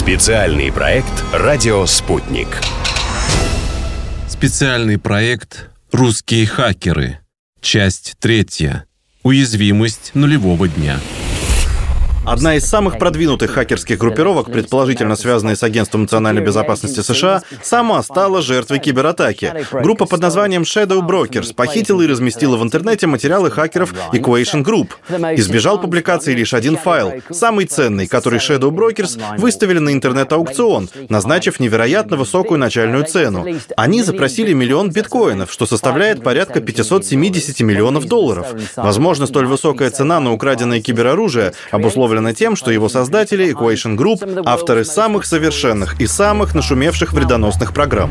Специальный проект «Радио Спутник». Специальный проект «Русские хакеры». Часть третья. Уязвимость нулевого дня. Одна из самых продвинутых хакерских группировок, предположительно связанная с Агентством национальной безопасности США, сама стала жертвой кибератаки. Группа под названием Shadow Brokers похитила и разместила в интернете материалы хакеров Equation Group. Избежал публикации лишь один файл, самый ценный, который Shadow Brokers выставили на интернет-аукцион, назначив невероятно высокую начальную цену. Они запросили миллион биткоинов, что составляет порядка 570 миллионов долларов. Возможно, столь высокая цена на украденное кибероружие обусловлена обусловлено тем, что его создатели, Equation Group, авторы самых совершенных и самых нашумевших вредоносных программ.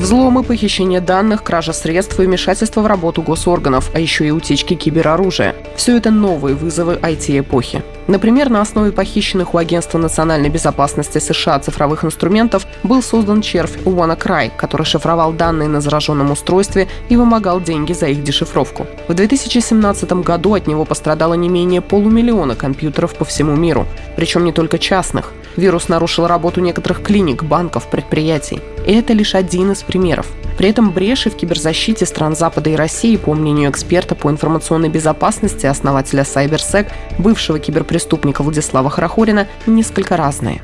Взломы, похищение данных, кража средств и вмешательство в работу госорганов, а еще и утечки кибероружия. Все это новые вызовы IT-эпохи. Например, на основе похищенных у Агентства национальной безопасности США цифровых инструментов был создан червь WannaCry, который шифровал данные на зараженном устройстве и вымогал деньги за их дешифровку. В 2017 году от него пострадало не менее полумиллиона компьютеров по всему миру, причем не только частных. Вирус нарушил работу некоторых клиник, банков, предприятий. И это лишь один из примеров. При этом бреши в киберзащите стран Запада и России, по мнению эксперта по информационной безопасности, основателя CyberSec, бывшего киберпреступника Владислава Хорохорина, несколько разные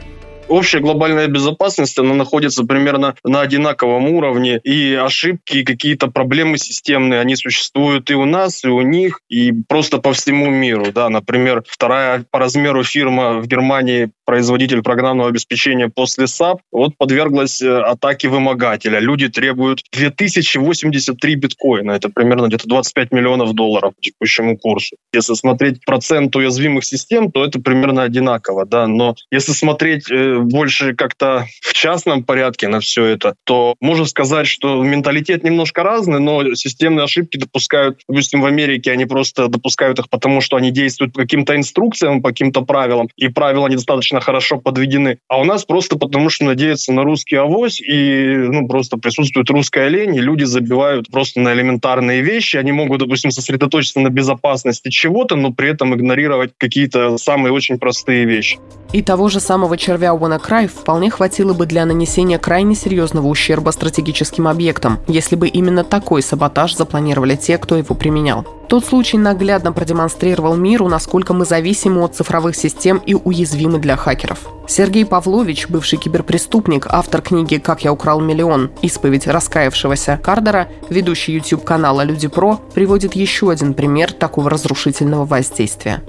общая глобальная безопасность, она находится примерно на одинаковом уровне, и ошибки, какие-то проблемы системные, они существуют и у нас, и у них, и просто по всему миру. Да, например, вторая по размеру фирма в Германии, производитель программного обеспечения после SAP, вот подверглась э, атаке вымогателя. Люди требуют 2083 биткоина, это примерно где-то 25 миллионов долларов по текущему курсу. Если смотреть процент уязвимых систем, то это примерно одинаково, да, но если смотреть э, больше как-то в частном порядке на все это, то можно сказать, что менталитет немножко разный, но системные ошибки допускают, допустим, в Америке они просто допускают их потому, что они действуют по каким-то инструкциям, по каким-то правилам, и правила недостаточно хорошо подведены. А у нас просто потому, что надеются на русский авось, и ну, просто присутствует русская лень, и люди забивают просто на элементарные вещи. Они могут, допустим, сосредоточиться на безопасности чего-то, но при этом игнорировать какие-то самые очень простые вещи. И того же самого червя WannaCry вполне хватило бы для нанесения крайне серьезного ущерба стратегическим объектам, если бы именно такой саботаж запланировали те, кто его применял. Тот случай наглядно продемонстрировал миру, насколько мы зависимы от цифровых систем и уязвимы для хакеров. Сергей Павлович, бывший киберпреступник, автор книги «Как я украл миллион. Исповедь раскаявшегося Кардера», ведущий YouTube-канала «Люди Про», приводит еще один пример такого разрушительного воздействия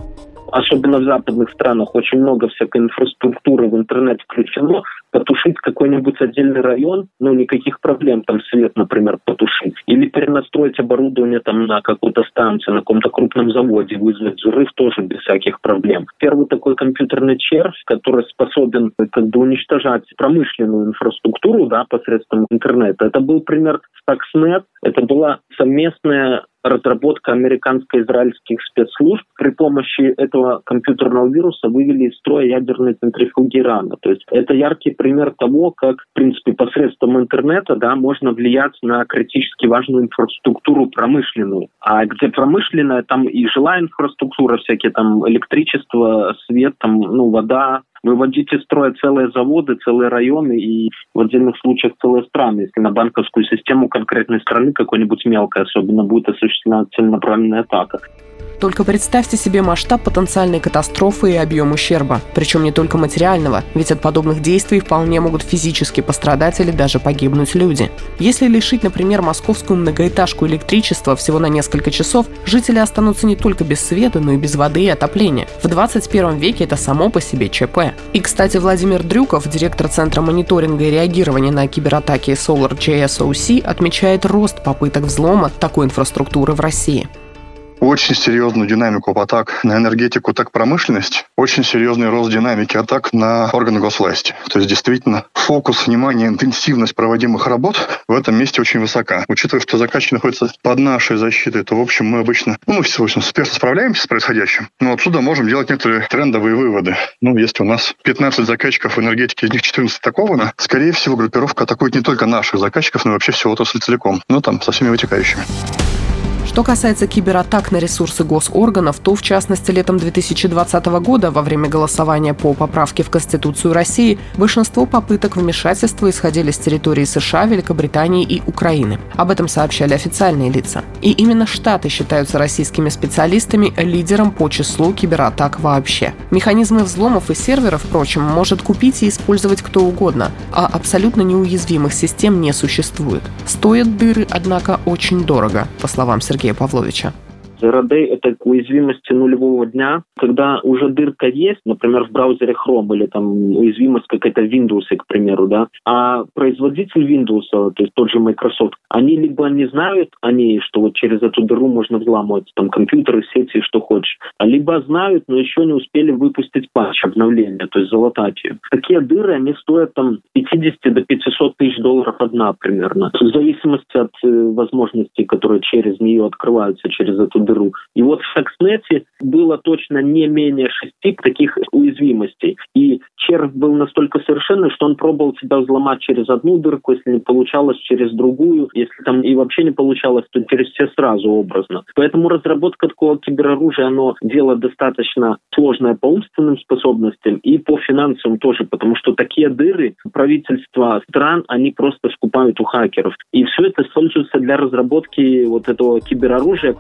особенно в западных странах, очень много всякой инфраструктуры в интернет включено, потушить какой-нибудь отдельный район, ну, никаких проблем, там свет, например, потушить. Или перенастроить оборудование там на какую-то станцию, на каком-то крупном заводе, вызвать взрыв тоже без всяких проблем. Первый такой компьютерный червь, который способен как бы уничтожать промышленную инфраструктуру, да, посредством интернета, это был пример Stuxnet. Это была совместная разработка американско-израильских спецслужб при помощи этого компьютерного вируса вывели из строя ядерные центрифуги Ирана. То есть это яркий пример того, как, в принципе, посредством интернета да, можно влиять на критически важную инфраструктуру промышленную. А где промышленная, там и жилая инфраструктура, всякие там электричество, свет, там, ну, вода, выводить из строя целые заводы, целые районы и в отдельных случаях целые страны. Если на банковскую систему конкретной страны какой-нибудь мелкой особенно будет осуществлена целенаправленная атака. Только представьте себе масштаб потенциальной катастрофы и объем ущерба. Причем не только материального, ведь от подобных действий вполне могут физически пострадать или даже погибнуть люди. Если лишить, например, московскую многоэтажку электричества всего на несколько часов, жители останутся не только без света, но и без воды и отопления. В 21 веке это само по себе ЧП. И, кстати, Владимир Дрюков, директор Центра мониторинга и реагирования на кибератаки Solar JSOC, отмечает рост попыток взлома такой инфраструктуры в России очень серьезную динамику атак на энергетику, так промышленность, очень серьезный рост динамики атак на органы госвласти. То есть действительно фокус внимания, интенсивность проводимых работ в этом месте очень высока. Учитывая, что заказчик находится под нашей защитой, то, в общем, мы обычно, ну, мы все, в общем, успешно справляемся с происходящим, но отсюда можем делать некоторые трендовые выводы. Ну, если у нас 15 заказчиков в энергетике, из них 14 атаковано, скорее всего, группировка атакует не только наших заказчиков, но и вообще всего отрасль целиком. Ну, там, со всеми вытекающими. Что касается кибератак на ресурсы госорганов, то, в частности, летом 2020 года, во время голосования по поправке в Конституцию России, большинство попыток вмешательства исходили с территории США, Великобритании и Украины. Об этом сообщали официальные лица. И именно Штаты считаются российскими специалистами лидером по числу кибератак вообще. Механизмы взломов и серверов, впрочем, может купить и использовать кто угодно, а абсолютно неуязвимых систем не существует. Стоят дыры, однако, очень дорого, по словам Сергея Сергея Павловича. Zero Day — это уязвимости нулевого дня, когда уже дырка есть, например, в браузере Chrome или там уязвимость какая-то Windows, к примеру, да, а производитель Windows, то есть тот же Microsoft, они либо не знают о ней, что вот через эту дыру можно взламывать там компьютеры, сети, что хочешь, а либо знают, но еще не успели выпустить патч, обновление, то есть залатать ее. Такие дыры, они стоят там 50 до 500 тысяч долларов одна примерно, в зависимости от э, возможностей, которые через нее открываются, через эту дыру. И вот в Stuxnet было точно не менее шести таких уязвимостей. И червь был настолько совершенный, что он пробовал себя взломать через одну дырку, если не получалось, через другую. Если там и вообще не получалось, то через все сразу образно. Поэтому разработка такого кибероружия, оно дело достаточно сложное по умственным способностям и по финансовым тоже, потому что такие дыры правительства стран, они просто скупают у хакеров. И все это используется для разработки вот этого кибероружия.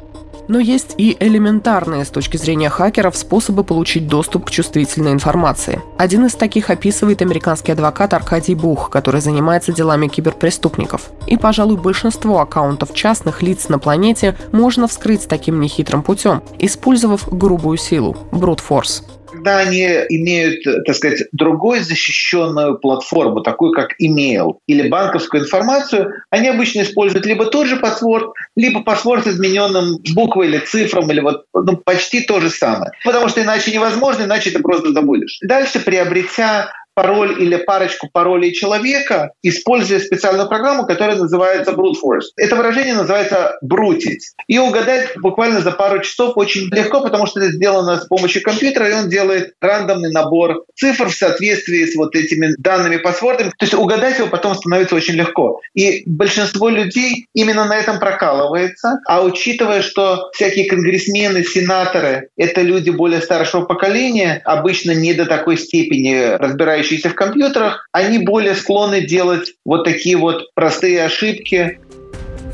Но есть и элементарные с точки зрения хакеров способы получить доступ к чувствительной информации. Один из таких описывает американский адвокат Аркадий Бух, который занимается делами киберпреступников. И, пожалуй, большинство аккаунтов частных лиц на планете можно вскрыть таким нехитрым путем, использовав грубую силу – force когда они имеют, так сказать, другую защищенную платформу, такую как email или банковскую информацию, они обычно используют либо тот же паспорт, либо паспорт с измененным буквой или цифром, или вот ну, почти то же самое. Потому что иначе невозможно, иначе ты просто забудешь. Дальше, приобретя пароль или парочку паролей человека, используя специальную программу, которая называется brute force. Это выражение называется брутить. И угадать буквально за пару часов очень легко, потому что это сделано с помощью компьютера, и он делает рандомный набор цифр в соответствии с вот этими данными паспортами. То есть угадать его потом становится очень легко. И большинство людей именно на этом прокалывается. А учитывая, что всякие конгрессмены, сенаторы — это люди более старшего поколения, обычно не до такой степени разбирающиеся разбирающиеся в компьютерах, они более склонны делать вот такие вот простые ошибки,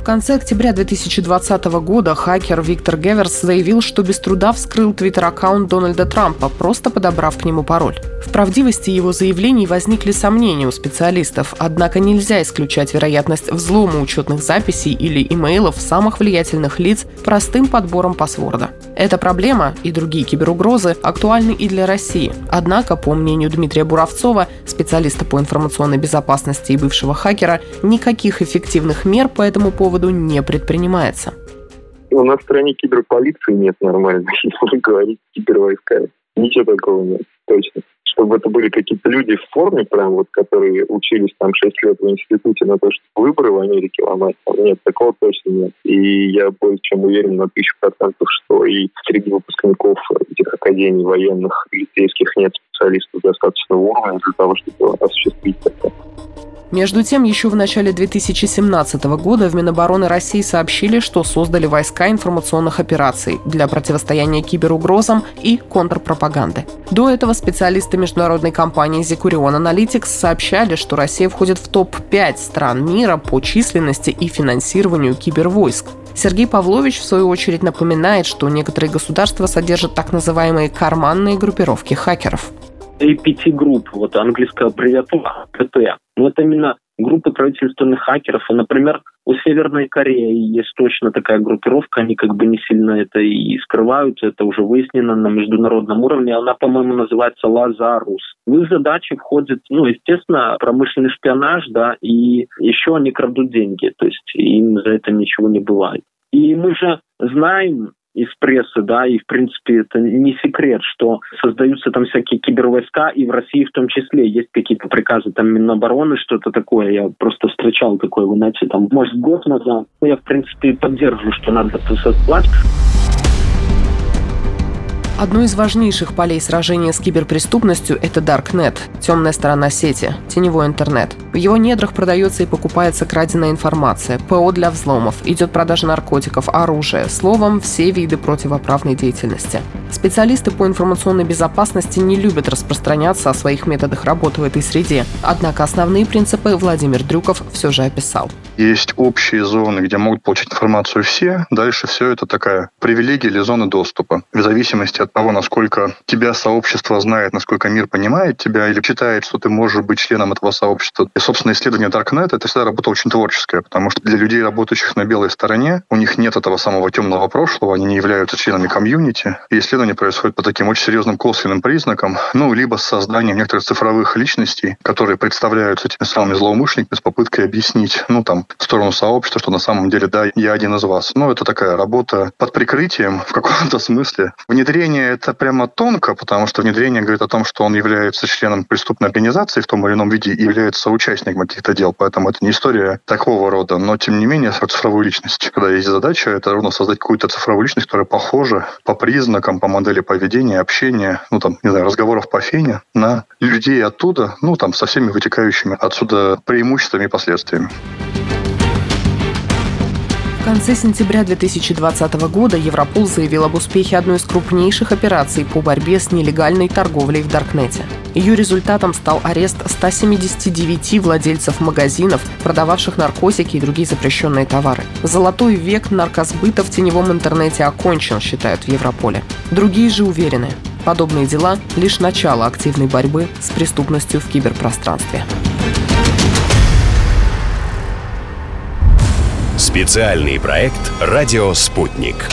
в конце октября 2020 года хакер Виктор Геверс заявил, что без труда вскрыл твиттер-аккаунт Дональда Трампа, просто подобрав к нему пароль. В правдивости его заявлений возникли сомнения у специалистов, однако нельзя исключать вероятность взлома учетных записей или имейлов самых влиятельных лиц простым подбором паспорта. Эта проблема и другие киберугрозы актуальны и для России. Однако, по мнению Дмитрия Буравцова, специалиста по информационной безопасности и бывшего хакера, никаких эффективных мер по этому поводу поводу не предпринимается. У нас в стране киберполиции нет нормальной, если говорить кибервойсками. Ничего такого нет, точно. Чтобы это были какие-то люди в форме, прям вот, которые учились там 6 лет в институте на то, чтобы выборы в Америке ломать. Нет, такого точно нет. И я более чем уверен на тысячу процентов, что и среди выпускников этих академий военных, полицейских нет специалистов достаточного уровня для того, чтобы осуществить это. Между тем, еще в начале 2017 года в Минобороны России сообщили, что создали войска информационных операций для противостояния киберугрозам и контрпропаганды. До этого специалисты международной компании Zecurion Analytics сообщали, что Россия входит в топ-5 стран мира по численности и финансированию кибервойск. Сергей Павлович, в свою очередь, напоминает, что некоторые государства содержат так называемые карманные группировки хакеров. APT-групп, вот английская аббревиатура, ПТ. Вот именно группы правительственных хакеров. И, например, у Северной Кореи есть точно такая группировка, они как бы не сильно это и скрывают, это уже выяснено на международном уровне. Она, по-моему, называется Лазарус. В их задачи входит, ну, естественно, промышленный шпионаж, да, и еще они крадут деньги, то есть им за это ничего не бывает. И мы же знаем, из прессы, да, и, в принципе, это не секрет, что создаются там всякие кибервойска, и в России в том числе есть какие-то приказы там Минобороны, что-то такое. Я просто встречал такое, вы знаете, там, может, год назад. Я, в принципе, поддерживаю, что надо это создавать. Одно из важнейших полей сражения с киберпреступностью – это Darknet – темная сторона сети, теневой интернет. В его недрах продается и покупается краденая информация, ПО для взломов, идет продажа наркотиков, оружия, словом, все виды противоправной деятельности. Специалисты по информационной безопасности не любят распространяться о своих методах работы в этой среде, однако основные принципы Владимир Дрюков все же описал. Есть общие зоны, где могут получить информацию все. Дальше все это такая привилегия или зона доступа. В зависимости от того, насколько тебя сообщество знает, насколько мир понимает тебя или считает, что ты можешь быть членом этого сообщества. И, собственно, исследование Darknet — это всегда работа очень творческая, потому что для людей, работающих на белой стороне, у них нет этого самого темного прошлого, они не являются членами комьюнити. И исследование происходит по таким очень серьезным косвенным признакам, ну, либо с созданием некоторых цифровых личностей, которые представляются этими самыми злоумышленниками с попыткой объяснить, ну, там, в сторону сообщества, что на самом деле, да, я один из вас. Но это такая работа под прикрытием в каком-то смысле. Внедрение — это прямо тонко, потому что внедрение говорит о том, что он является членом преступной организации в том или ином виде и является участником каких-то дел. Поэтому это не история такого рода. Но, тем не менее, цифровую личность. Когда есть задача, это ровно создать какую-то цифровую личность, которая похожа по признакам, по модели поведения, общения, ну, там, не знаю, разговоров по фене на людей оттуда, ну, там, со всеми вытекающими отсюда преимуществами и последствиями. В конце сентября 2020 года Европол заявил об успехе одной из крупнейших операций по борьбе с нелегальной торговлей в Даркнете. Ее результатом стал арест 179 владельцев магазинов, продававших наркотики и другие запрещенные товары. Золотой век наркосбыта в теневом интернете окончен, считают в Европоле. Другие же уверены, подобные дела – лишь начало активной борьбы с преступностью в киберпространстве. Специальный проект «Радио Спутник».